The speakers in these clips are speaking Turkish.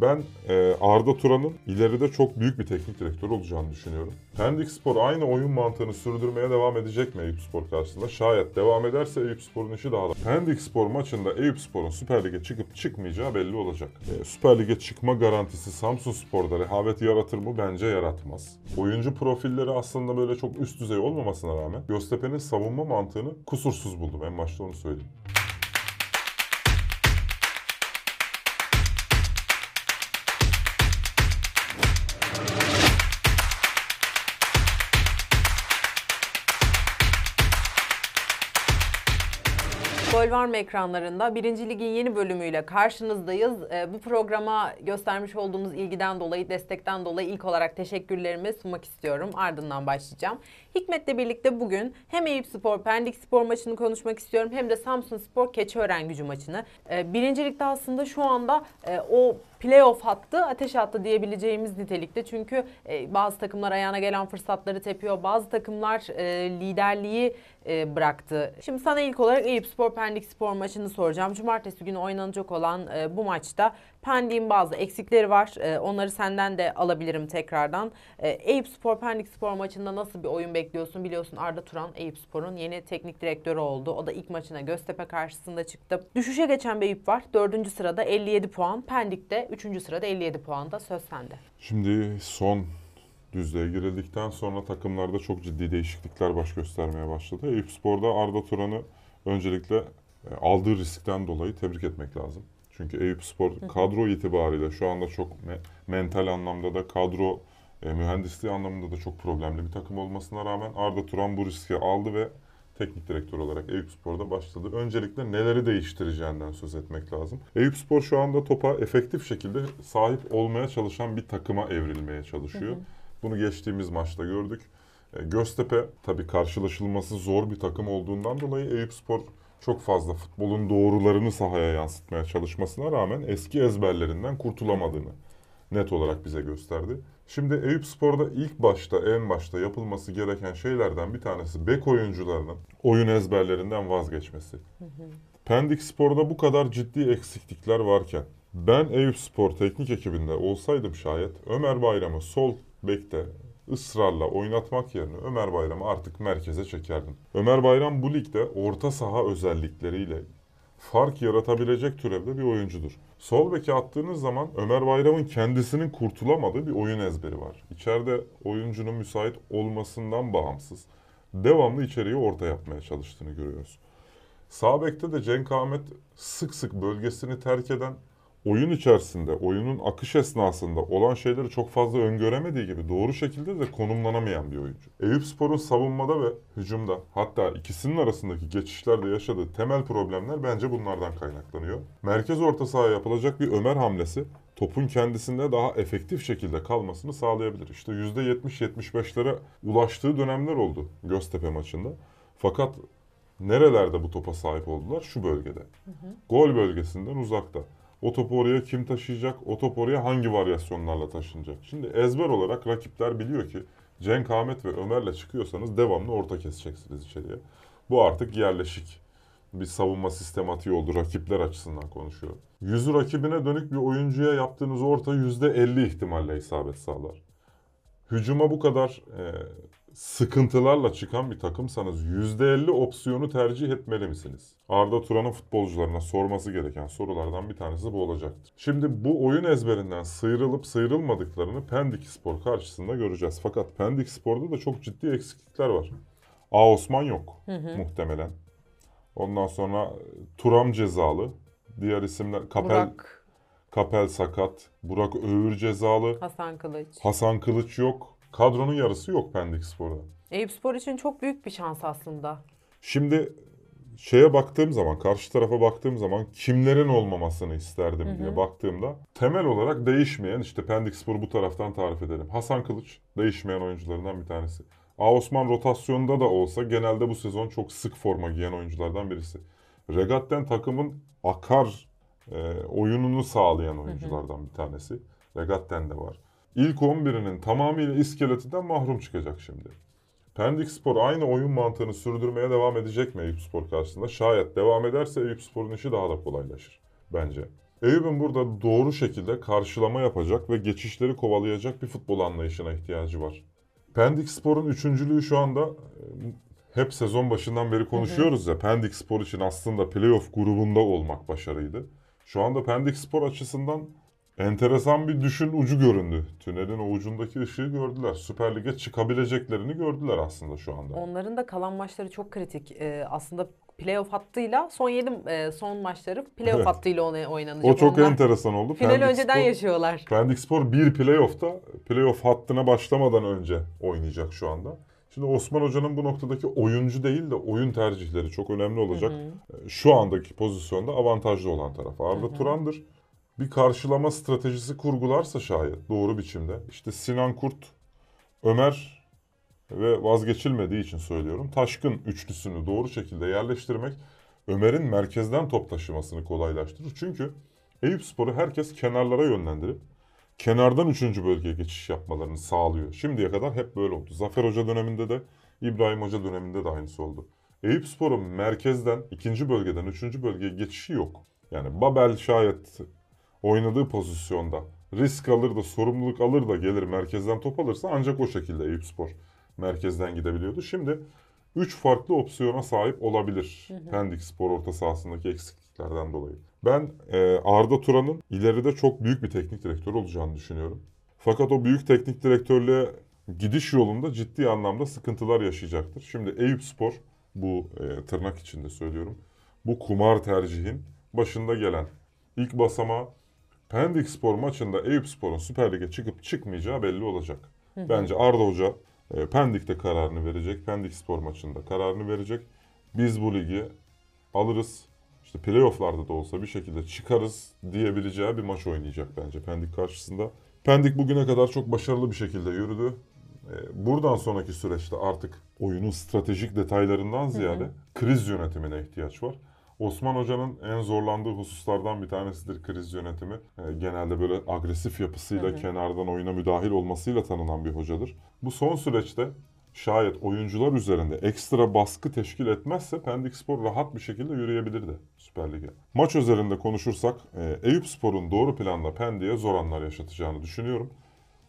Ben e, Arda Turan'ın ileride çok büyük bir teknik direktör olacağını düşünüyorum. Pendik Spor aynı oyun mantığını sürdürmeye devam edecek mi Eyüp Spor karşısında? Şayet devam ederse Eyüp Spor'un işi daha da. Pendik Spor maçında Eyüp Spor'un Süper Lig'e çıkıp çıkmayacağı belli olacak. E, Süper Lig'e çıkma garantisi Samsun Spor'da rehavet yaratır mı? Bence yaratmaz. Oyuncu profilleri aslında böyle çok üst düzey olmamasına rağmen Göztepe'nin savunma mantığını kusursuz buldum. En başta onu söyleyeyim. Gol var mı ekranlarında? Birinci Lig'in yeni bölümüyle karşınızdayız. Ee, bu programa göstermiş olduğunuz ilgiden dolayı, destekten dolayı ilk olarak teşekkürlerimi sunmak istiyorum. Ardından başlayacağım. Hikmet'le birlikte bugün hem Eyüp Spor, Pendik Spor maçını konuşmak istiyorum hem de Samsun Spor Keçiören gücü maçını. Ee, birinci aslında şu anda e, o playoff hattı ateş hattı diyebileceğimiz nitelikte. Çünkü e, bazı takımlar ayağına gelen fırsatları tepiyor. Bazı takımlar e, liderliği e, bıraktı. Şimdi sana ilk olarak Eyüp Spor Pendik Spor maçını soracağım. Cumartesi günü oynanacak olan e, bu maçta Pendik'in bazı eksikleri var. E, onları senden de alabilirim tekrardan. E, Eyüp Spor Pendik Spor maçında nasıl bir oyun bekliyorsun? Biliyorsun Arda Turan Eyüp Spor'un yeni teknik direktörü oldu. O da ilk maçına Göztepe karşısında çıktı. Düşüşe geçen bir Eyüp var. Dördüncü sırada 57 puan. Pendik'te üçüncü sırada 57 puanda. Söz sende. Şimdi son düzlüğe girildikten sonra takımlarda çok ciddi değişiklikler baş göstermeye başladı. Eyüp Spor'da Arda Turan'ı öncelikle e, aldığı riskten dolayı tebrik etmek lazım. Çünkü Eyüp Spor kadro itibariyle şu anda çok me- mental anlamda da kadro e, mühendisliği anlamında da çok problemli bir takım olmasına rağmen Arda Turan bu riski aldı ve teknik direktör olarak Eyüp Spor'da başladı. Öncelikle neleri değiştireceğinden söz etmek lazım. Eyüp Spor şu anda topa efektif şekilde sahip olmaya çalışan bir takıma evrilmeye çalışıyor. Bunu geçtiğimiz maçta gördük. E, Göztepe tabii karşılaşılması zor bir takım olduğundan dolayı Eyüp Spor çok fazla futbolun doğrularını sahaya yansıtmaya çalışmasına rağmen eski ezberlerinden kurtulamadığını net olarak bize gösterdi. Şimdi Eyüp Spor'da ilk başta en başta yapılması gereken şeylerden bir tanesi bek oyuncularının oyun ezberlerinden vazgeçmesi. Pendik Spor'da bu kadar ciddi eksiklikler varken ben Eyüp Spor teknik ekibinde olsaydım şayet Ömer Bayram'ı sol bekte ısrarla oynatmak yerine Ömer Bayram'ı artık merkeze çekerdim. Ömer Bayram bu ligde orta saha özellikleriyle fark yaratabilecek türevde bir oyuncudur. Sol beke attığınız zaman Ömer Bayram'ın kendisinin kurtulamadığı bir oyun ezberi var. İçeride oyuncunun müsait olmasından bağımsız devamlı içeriği orta yapmaya çalıştığını görüyoruz. Sağ bekte de Cenk Ahmet sık sık bölgesini terk eden oyun içerisinde, oyunun akış esnasında olan şeyleri çok fazla öngöremediği gibi doğru şekilde de konumlanamayan bir oyuncu. Eyüp Spor'un savunmada ve hücumda hatta ikisinin arasındaki geçişlerde yaşadığı temel problemler bence bunlardan kaynaklanıyor. Merkez orta sahaya yapılacak bir Ömer hamlesi topun kendisinde daha efektif şekilde kalmasını sağlayabilir. İşte %70-75'lere ulaştığı dönemler oldu Göztepe maçında. Fakat nerelerde bu topa sahip oldular? Şu bölgede. Gol bölgesinden uzakta. O topu oraya kim taşıyacak? O top oraya hangi varyasyonlarla taşınacak? Şimdi ezber olarak rakipler biliyor ki Cenk Ahmet ve Ömer'le çıkıyorsanız devamlı orta keseceksiniz içeriye. Bu artık yerleşik bir savunma sistematiği oldu. Rakipler açısından konuşuyor. Yüzü rakibine dönük bir oyuncuya yaptığınız orta %50 ihtimalle isabet sağlar. Hücuma bu kadar e, sıkıntılarla çıkan bir takımsanız %50 opsiyonu tercih etmeli misiniz? Arda Turan'ın futbolcularına sorması gereken sorulardan bir tanesi bu olacaktır. Şimdi bu oyun ezberinden sıyrılıp sıyrılmadıklarını Pendik Spor karşısında göreceğiz. Fakat Pendik Spor'da da çok ciddi eksiklikler var. A Osman yok muhtemelen. Ondan sonra Turam cezalı. Diğer isimler Kapel, Burak, Kapel sakat. Burak Öğür cezalı. Hasan Kılıç. Hasan Kılıç yok. Kadronun yarısı yok Pendik Spor'da. Eyüp Spor için çok büyük bir şans aslında. Şimdi şeye baktığım zaman, karşı tarafa baktığım zaman kimlerin olmamasını isterdim diye baktığımda temel olarak değişmeyen işte Pendik Spor'u bu taraftan tarif edelim. Hasan Kılıç değişmeyen oyuncularından bir tanesi. A Osman rotasyonda da olsa genelde bu sezon çok sık forma giyen oyunculardan birisi. Regatten takımın akar e, oyununu sağlayan oyunculardan bir tanesi. Regatten de var. İlk 11'inin tamamıyla iskeletinden mahrum çıkacak şimdi. Pendik Spor aynı oyun mantığını sürdürmeye devam edecek mi Eyüp Spor karşısında? Şayet devam ederse Eyüp Spor'un işi daha da kolaylaşır bence. Eyüp'ün burada doğru şekilde karşılama yapacak ve geçişleri kovalayacak bir futbol anlayışına ihtiyacı var. Pendik Spor'un üçüncülüğü şu anda e, hep sezon başından beri konuşuyoruz ya. Pendik Spor için aslında playoff grubunda olmak başarıydı. Şu anda Pendik Spor açısından enteresan bir düşün ucu göründü. Tünelin o ucundaki ışığı gördüler. Süper Lig'e çıkabileceklerini gördüler aslında şu anda. Onların da kalan maçları çok kritik. Ee, aslında playoff hattıyla son 7 son maçları playoff Evet. hattıyla oynanacak. O çok Onlar enteresan oldu. Final Pendik önceden Spor- yaşıyorlar. Pendik Spor bir playoff'ta playoff hattına başlamadan önce oynayacak şu anda. Şimdi Osman Hoca'nın bu noktadaki oyuncu değil de oyun tercihleri çok önemli olacak. Ee, Şu andaki pozisyonda avantajlı olan taraf Arda Turan'dır. Bir karşılama stratejisi kurgularsa şayet doğru biçimde. İşte Sinan Kurt, Ömer ve vazgeçilmediği için söylüyorum. Taşkın üçlüsünü doğru şekilde yerleştirmek Ömer'in merkezden top taşımasını kolaylaştırır. Çünkü Eyüp Spor'u herkes kenarlara yönlendirip kenardan 3. bölgeye geçiş yapmalarını sağlıyor. Şimdiye kadar hep böyle oldu. Zafer Hoca döneminde de İbrahim Hoca döneminde de aynısı oldu. Eyüp Spor'un merkezden 2. bölgeden 3. bölgeye geçişi yok. Yani Babel şayet oynadığı pozisyonda risk alır da sorumluluk alır da gelir merkezden top alırsa ancak o şekilde Eyüp Spor merkezden gidebiliyordu. Şimdi 3 farklı opsiyona sahip olabilir Pendik Spor orta sahasındaki eksikliklerden dolayı. Ben e, Arda Turan'ın ileride çok büyük bir teknik direktör olacağını düşünüyorum. Fakat o büyük teknik direktörlüğe gidiş yolunda ciddi anlamda sıkıntılar yaşayacaktır. Şimdi Eyüp Spor bu e, tırnak içinde söylüyorum. Bu kumar tercihin başında gelen ilk basamağı Pendik Spor maçında Eyüp Spor'un Süper Lig'e çıkıp çıkmayacağı belli olacak. Bence Arda Hoca e, Pendik'te kararını verecek. Pendik Spor maçında kararını verecek. Biz bu ligi alırız. İşte playofflarda da olsa bir şekilde çıkarız diyebileceği bir maç oynayacak bence Pendik karşısında. Pendik bugüne kadar çok başarılı bir şekilde yürüdü. E, Buradan sonraki süreçte artık oyunun stratejik detaylarından ziyade kriz yönetimine ihtiyaç var. Osman Hoca'nın en zorlandığı hususlardan bir tanesidir kriz yönetimi. E, genelde böyle agresif yapısıyla kenardan oyuna müdahil olmasıyla tanınan bir hocadır. Bu son süreçte şayet oyuncular üzerinde ekstra baskı teşkil etmezse Pendik Spor rahat bir şekilde yürüyebilirdi Süper Lig'e. Maç özelinde konuşursak e, Eyüp Spor'un doğru planda Pendik'e zor anlar yaşatacağını düşünüyorum.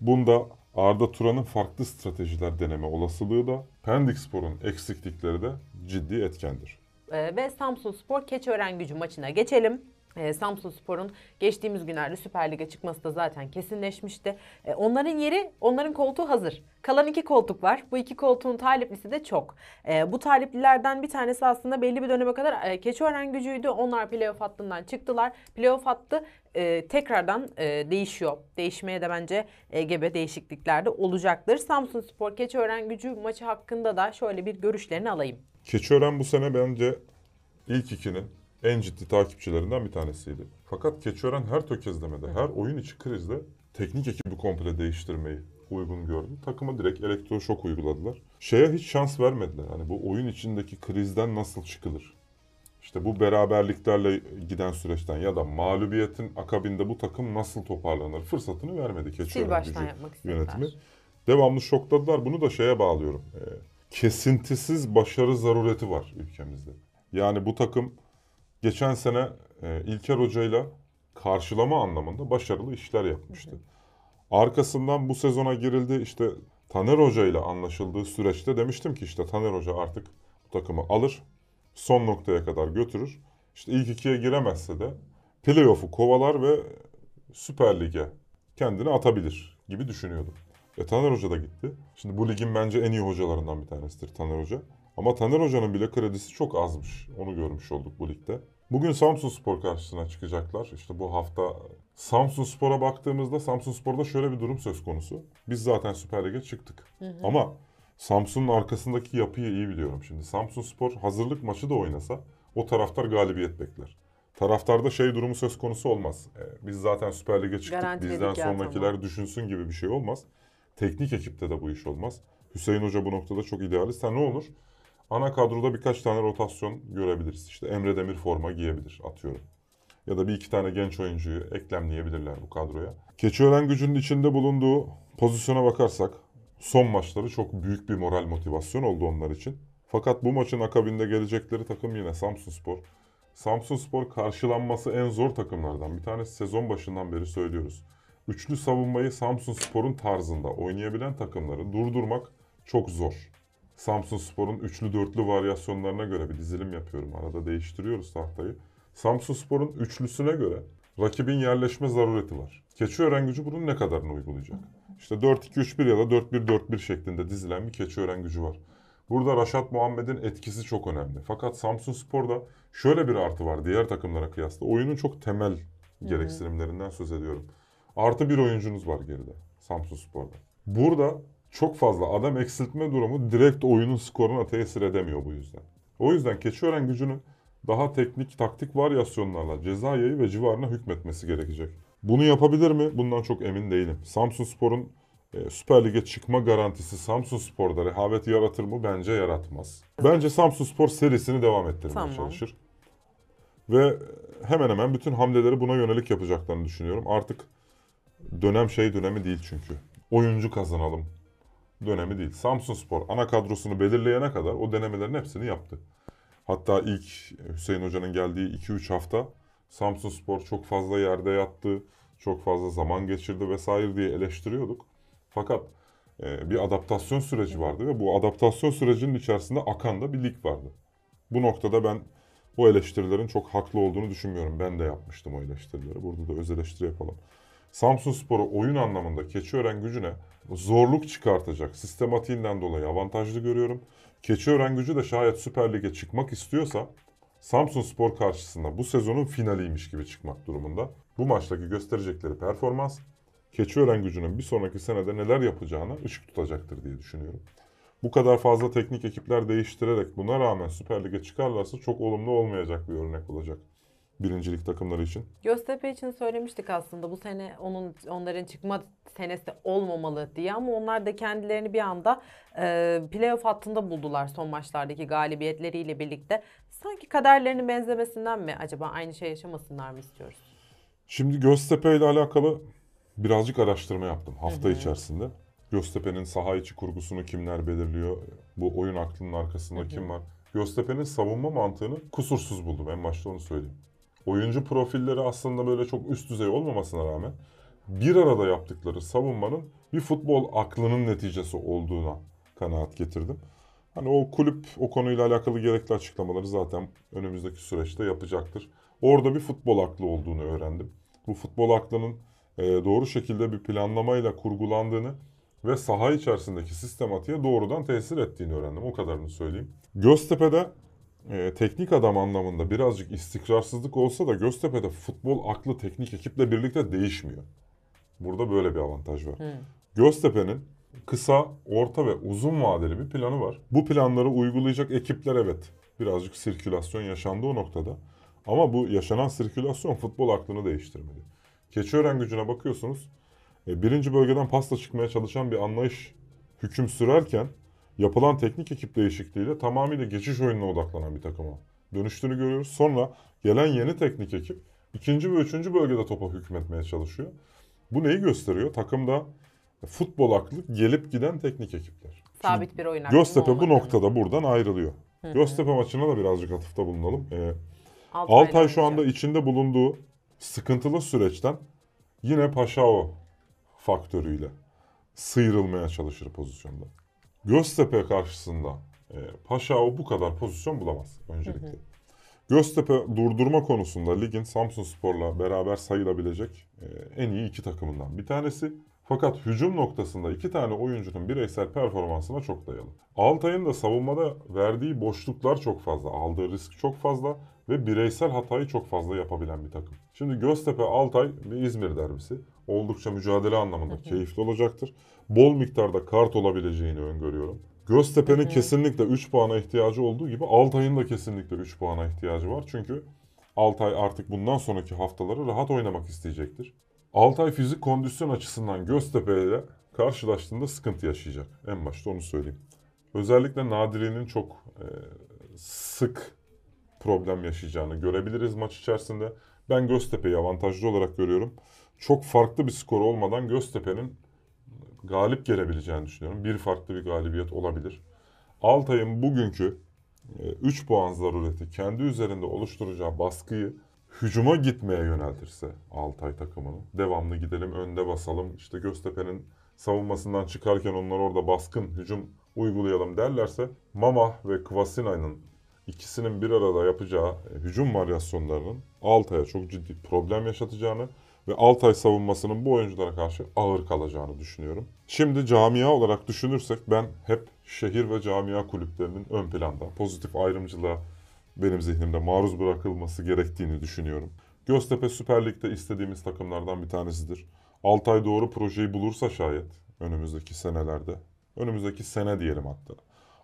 Bunda Arda Turan'ın farklı stratejiler deneme olasılığı da Pendik Spor'un eksiklikleri de ciddi etkendir. Ee, ve Samsun Spor Keçiören gücü maçına geçelim. Ee, Samsun Spor'un geçtiğimiz günlerde Süper Lig'e çıkması da zaten kesinleşmişti. Ee, onların yeri, onların koltuğu hazır. Kalan iki koltuk var. Bu iki koltuğun taliplisi de çok. Ee, bu taliplilerden bir tanesi aslında belli bir döneme kadar e, Keçiören gücüydü. Onlar playoff hattından çıktılar. Playoff hattı e, tekrardan e, değişiyor. Değişmeye de bence e, gebe değişiklikler de olacaktır. Samsun Spor Keçiören gücü maçı hakkında da şöyle bir görüşlerini alayım. Keçiören bu sene bence ilk ikinin en ciddi takipçilerinden bir tanesiydi. Fakat Keçiören her tökezlemede, her oyun içi krizde teknik ekibi komple değiştirmeyi uygun gördü. Takıma direkt elektroşok uyguladılar. Şeye hiç şans vermediler. Hani bu oyun içindeki krizden nasıl çıkılır? İşte bu beraberliklerle giden süreçten ya da mağlubiyetin akabinde bu takım nasıl toparlanır fırsatını vermedi Sil Keçiören baştan gücü yapmak istediler. yönetimi. Devamlı şokladılar. Bunu da şeye bağlıyorum. Ee, kesintisiz başarı zarureti var ülkemizde. Yani bu takım geçen sene e, İlker Hoca'yla karşılama anlamında başarılı işler yapmıştı. Arkasından bu sezona girildi. İşte Taner Hoca ile anlaşıldığı süreçte demiştim ki işte Taner Hoca artık bu takımı alır, son noktaya kadar götürür. İşte ilk ikiye giremezse de playoff'u kovalar ve Süper Lig'e kendini atabilir gibi düşünüyordum. E Taner Hoca da gitti. Şimdi bu ligin bence en iyi hocalarından bir tanesidir Taner Hoca. Ama Taner Hoca'nın bile kredisi çok azmış. Onu görmüş olduk bu ligde. Bugün Samsun Spor karşısına çıkacaklar. İşte bu hafta Samsun Spor'a baktığımızda Samsun Spor'da şöyle bir durum söz konusu. Biz zaten Süper Lig'e çıktık. Ama Samsun'un arkasındaki yapıyı iyi biliyorum şimdi. Samsun Spor hazırlık maçı da oynasa o taraftar galibiyet bekler. Taraftarda şey durumu söz konusu olmaz. Ee, biz zaten Süper Lig'e çıktık. Bizden sonrakiler tamam. düşünsün gibi bir şey olmaz. Teknik ekipte de bu iş olmaz. Hüseyin Hoca bu noktada çok idealist. Ha ne olur? Ana kadroda birkaç tane rotasyon görebiliriz. İşte Emre Demir forma giyebilir atıyorum. Ya da bir iki tane genç oyuncuyu eklemleyebilirler bu kadroya. Keçiören gücünün içinde bulunduğu pozisyona bakarsak son maçları çok büyük bir moral motivasyon oldu onlar için. Fakat bu maçın akabinde gelecekleri takım yine Samsunspor. Samsun Spor karşılanması en zor takımlardan bir tanesi sezon başından beri söylüyoruz. Üçlü savunmayı Samsun Spor'un tarzında oynayabilen takımları durdurmak çok zor. Samsun Spor'un üçlü dörtlü varyasyonlarına göre bir dizilim yapıyorum. Arada değiştiriyoruz tahtayı. Samsun Spor'un üçlüsüne göre rakibin yerleşme zarureti var. Keçiören gücü bunun ne kadarını uygulayacak? İşte 4-2-3-1 ya da 4-1-4-1 şeklinde dizilen bir Keçiören gücü var. Burada Raşat Muhammed'in etkisi çok önemli. Fakat Samsun Spor'da şöyle bir artı var diğer takımlara kıyasla. Oyunun çok temel gereksinimlerinden söz ediyorum. Artı bir oyuncunuz var geride Samsun Spor'da. Burada çok fazla adam eksiltme durumu direkt oyunun skoruna tesir edemiyor bu yüzden. O yüzden Keçiören gücünün daha teknik, taktik varyasyonlarla ceza yayı ve civarına hükmetmesi gerekecek. Bunu yapabilir mi? Bundan çok emin değilim. Samsun Spor'un e, Süper Lig'e çıkma garantisi Samsun Spor'da rehavet yaratır mı? Bence yaratmaz. Bence Samsun Spor serisini devam ettirmeye Tamam. çalışır. Ve hemen hemen bütün hamleleri buna yönelik yapacaklarını düşünüyorum. Artık dönem şey dönemi değil çünkü. Oyuncu kazanalım dönemi değil. Samsun Spor ana kadrosunu belirleyene kadar o denemelerin hepsini yaptı. Hatta ilk Hüseyin Hoca'nın geldiği 2-3 hafta Samsun Spor çok fazla yerde yattı, çok fazla zaman geçirdi vesaire diye eleştiriyorduk. Fakat e, bir adaptasyon süreci vardı ve bu adaptasyon sürecinin içerisinde akan da bir lig vardı. Bu noktada ben o eleştirilerin çok haklı olduğunu düşünmüyorum. Ben de yapmıştım o eleştirileri. Burada da öz eleştiri yapalım. Samsun Spor'u oyun anlamında Keçiören gücüne zorluk çıkartacak sistematiğinden dolayı avantajlı görüyorum. Keçiören gücü de şayet Süper Lig'e çıkmak istiyorsa Samsun Spor karşısında bu sezonun finaliymiş gibi çıkmak durumunda. Bu maçtaki gösterecekleri performans Keçiören gücünün bir sonraki senede neler yapacağına ışık tutacaktır diye düşünüyorum. Bu kadar fazla teknik ekipler değiştirerek buna rağmen Süper Lig'e çıkarlarsa çok olumlu olmayacak bir örnek olacak birincilik takımları için. Göztepe için söylemiştik aslında bu sene onun onların çıkma senesi olmamalı diye ama onlar da kendilerini bir anda e, playoff hattında buldular son maçlardaki galibiyetleriyle birlikte. Sanki kaderlerinin benzemesinden mi acaba aynı şey yaşamasınlar mı istiyoruz? Şimdi Göztepe ile alakalı birazcık araştırma yaptım hafta içerisinde. Göztepe'nin saha içi kurgusunu kimler belirliyor? Bu oyun aklının arkasında kim var? Göztepe'nin savunma mantığını kusursuz buldum. En başta onu söyleyeyim. Oyuncu profilleri aslında böyle çok üst düzey olmamasına rağmen bir arada yaptıkları savunmanın bir futbol aklının neticesi olduğuna kanaat getirdim. Hani o kulüp o konuyla alakalı gerekli açıklamaları zaten önümüzdeki süreçte yapacaktır. Orada bir futbol aklı olduğunu öğrendim. Bu futbol aklının e, doğru şekilde bir planlamayla kurgulandığını ve saha içerisindeki sistematiğe doğrudan tesir ettiğini öğrendim. O kadarını söyleyeyim. Göztepe'de e, teknik adam anlamında birazcık istikrarsızlık olsa da Göztepe'de futbol aklı teknik ekiple birlikte değişmiyor. Burada böyle bir avantaj var. Göztepe'nin kısa, orta ve uzun vadeli bir planı var. Bu planları uygulayacak ekipler evet birazcık sirkülasyon yaşandı o noktada. Ama bu yaşanan sirkülasyon futbol aklını değiştirmedi. Keçiören gücüne bakıyorsunuz. e, Birinci bölgeden pasta çıkmaya çalışan bir anlayış hüküm sürerken yapılan teknik ekip değişikliğiyle tamamıyla geçiş oyununa odaklanan bir takıma dönüştüğünü görüyoruz. Sonra gelen yeni teknik ekip ikinci ve üçüncü bölgede topa hükmetmeye çalışıyor. Bu neyi gösteriyor? Takımda futbol aklı gelip giden teknik ekipler. Sabit bir oyun Göztepe bu noktada buradan ayrılıyor. Göztepe maçına da birazcık atıfta bulunalım. Ee, Altay'la Altay şu anda içinde bulunduğu sıkıntılı süreçten yine Paşao faktörüyle sıyrılmaya çalışır pozisyonda. Göztepe karşısında e, Paşao bu kadar pozisyon bulamaz öncelikle. Göztepe durdurma konusunda ligin Samsun Spor'la beraber sayılabilecek e, en iyi iki takımından bir tanesi. Fakat hücum noktasında iki tane oyuncunun bireysel performansına çok dayalı. Altay'ın da savunmada verdiği boşluklar çok fazla, aldığı risk çok fazla ve bireysel hatayı çok fazla yapabilen bir takım. Şimdi Göztepe Altay bir İzmir derbisi. Oldukça mücadele anlamında keyifli olacaktır. Bol miktarda kart olabileceğini öngörüyorum. Göztepe'nin kesinlikle 3 puana ihtiyacı olduğu gibi Altay'ın da kesinlikle 3 puana ihtiyacı var. Çünkü Altay artık bundan sonraki haftaları rahat oynamak isteyecektir. Altay fizik kondisyon açısından Göztepe ile karşılaştığında sıkıntı yaşayacak. En başta onu söyleyeyim. Özellikle Nadiri'nin çok e, sık problem yaşayacağını görebiliriz maç içerisinde. Ben Göztepe'yi avantajlı olarak görüyorum. Çok farklı bir skor olmadan Göztepe'nin galip gelebileceğini düşünüyorum. Bir farklı bir galibiyet olabilir. Altay'ın bugünkü 3 puan zarureti kendi üzerinde oluşturacağı baskıyı hücuma gitmeye yöneltirse Altay takımını devamlı gidelim önde basalım işte Göztepe'nin savunmasından çıkarken onlar orada baskın hücum uygulayalım derlerse Mama ve Kvasina'nın ikisinin bir arada yapacağı e, hücum varyasyonlarının Altay'a çok ciddi problem yaşatacağını ve Altay savunmasının bu oyunculara karşı ağır kalacağını düşünüyorum. Şimdi camia olarak düşünürsek ben hep şehir ve camia kulüplerinin ön planda pozitif ayrımcılığa benim zihnimde maruz bırakılması gerektiğini düşünüyorum. Göztepe Süper Lig'de istediğimiz takımlardan bir tanesidir. Altay doğru projeyi bulursa şayet önümüzdeki senelerde, önümüzdeki sene diyelim hatta.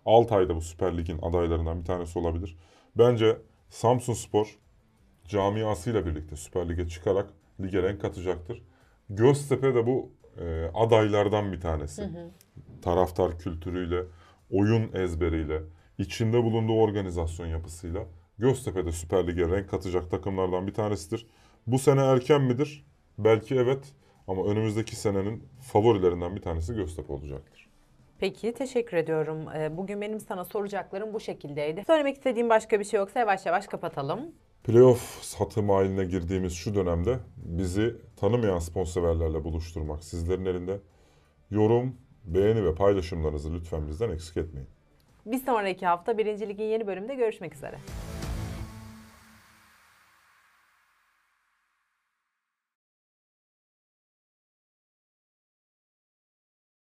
Altay da bu Süper Lig'in adaylarından bir tanesi olabilir. Bence Samsun Spor camiasıyla birlikte Süper Lig'e çıkarak lige renk katacaktır. Göztepe de bu e, adaylardan bir tanesi. Taraftar kültürüyle, oyun ezberiyle, içinde bulunduğu organizasyon yapısıyla Göztepe de Süper Lig'e renk katacak takımlardan bir tanesidir. Bu sene erken midir? Belki evet ama önümüzdeki senenin favorilerinden bir tanesi Göztepe olacaktır. Peki teşekkür ediyorum. Ee, Bugün benim sana soracaklarım bu şekildeydi. Söylemek istediğim başka bir şey yoksa yavaş yavaş kapatalım. Playoff satım haline girdiğimiz şu dönemde bizi tanımayan sponsorlarla buluşturmak sizlerin elinde. Yorum, beğeni ve paylaşımlarınızı lütfen bizden eksik etmeyin. Bir sonraki hafta 1. Lig'in yeni bölümünde görüşmek üzere.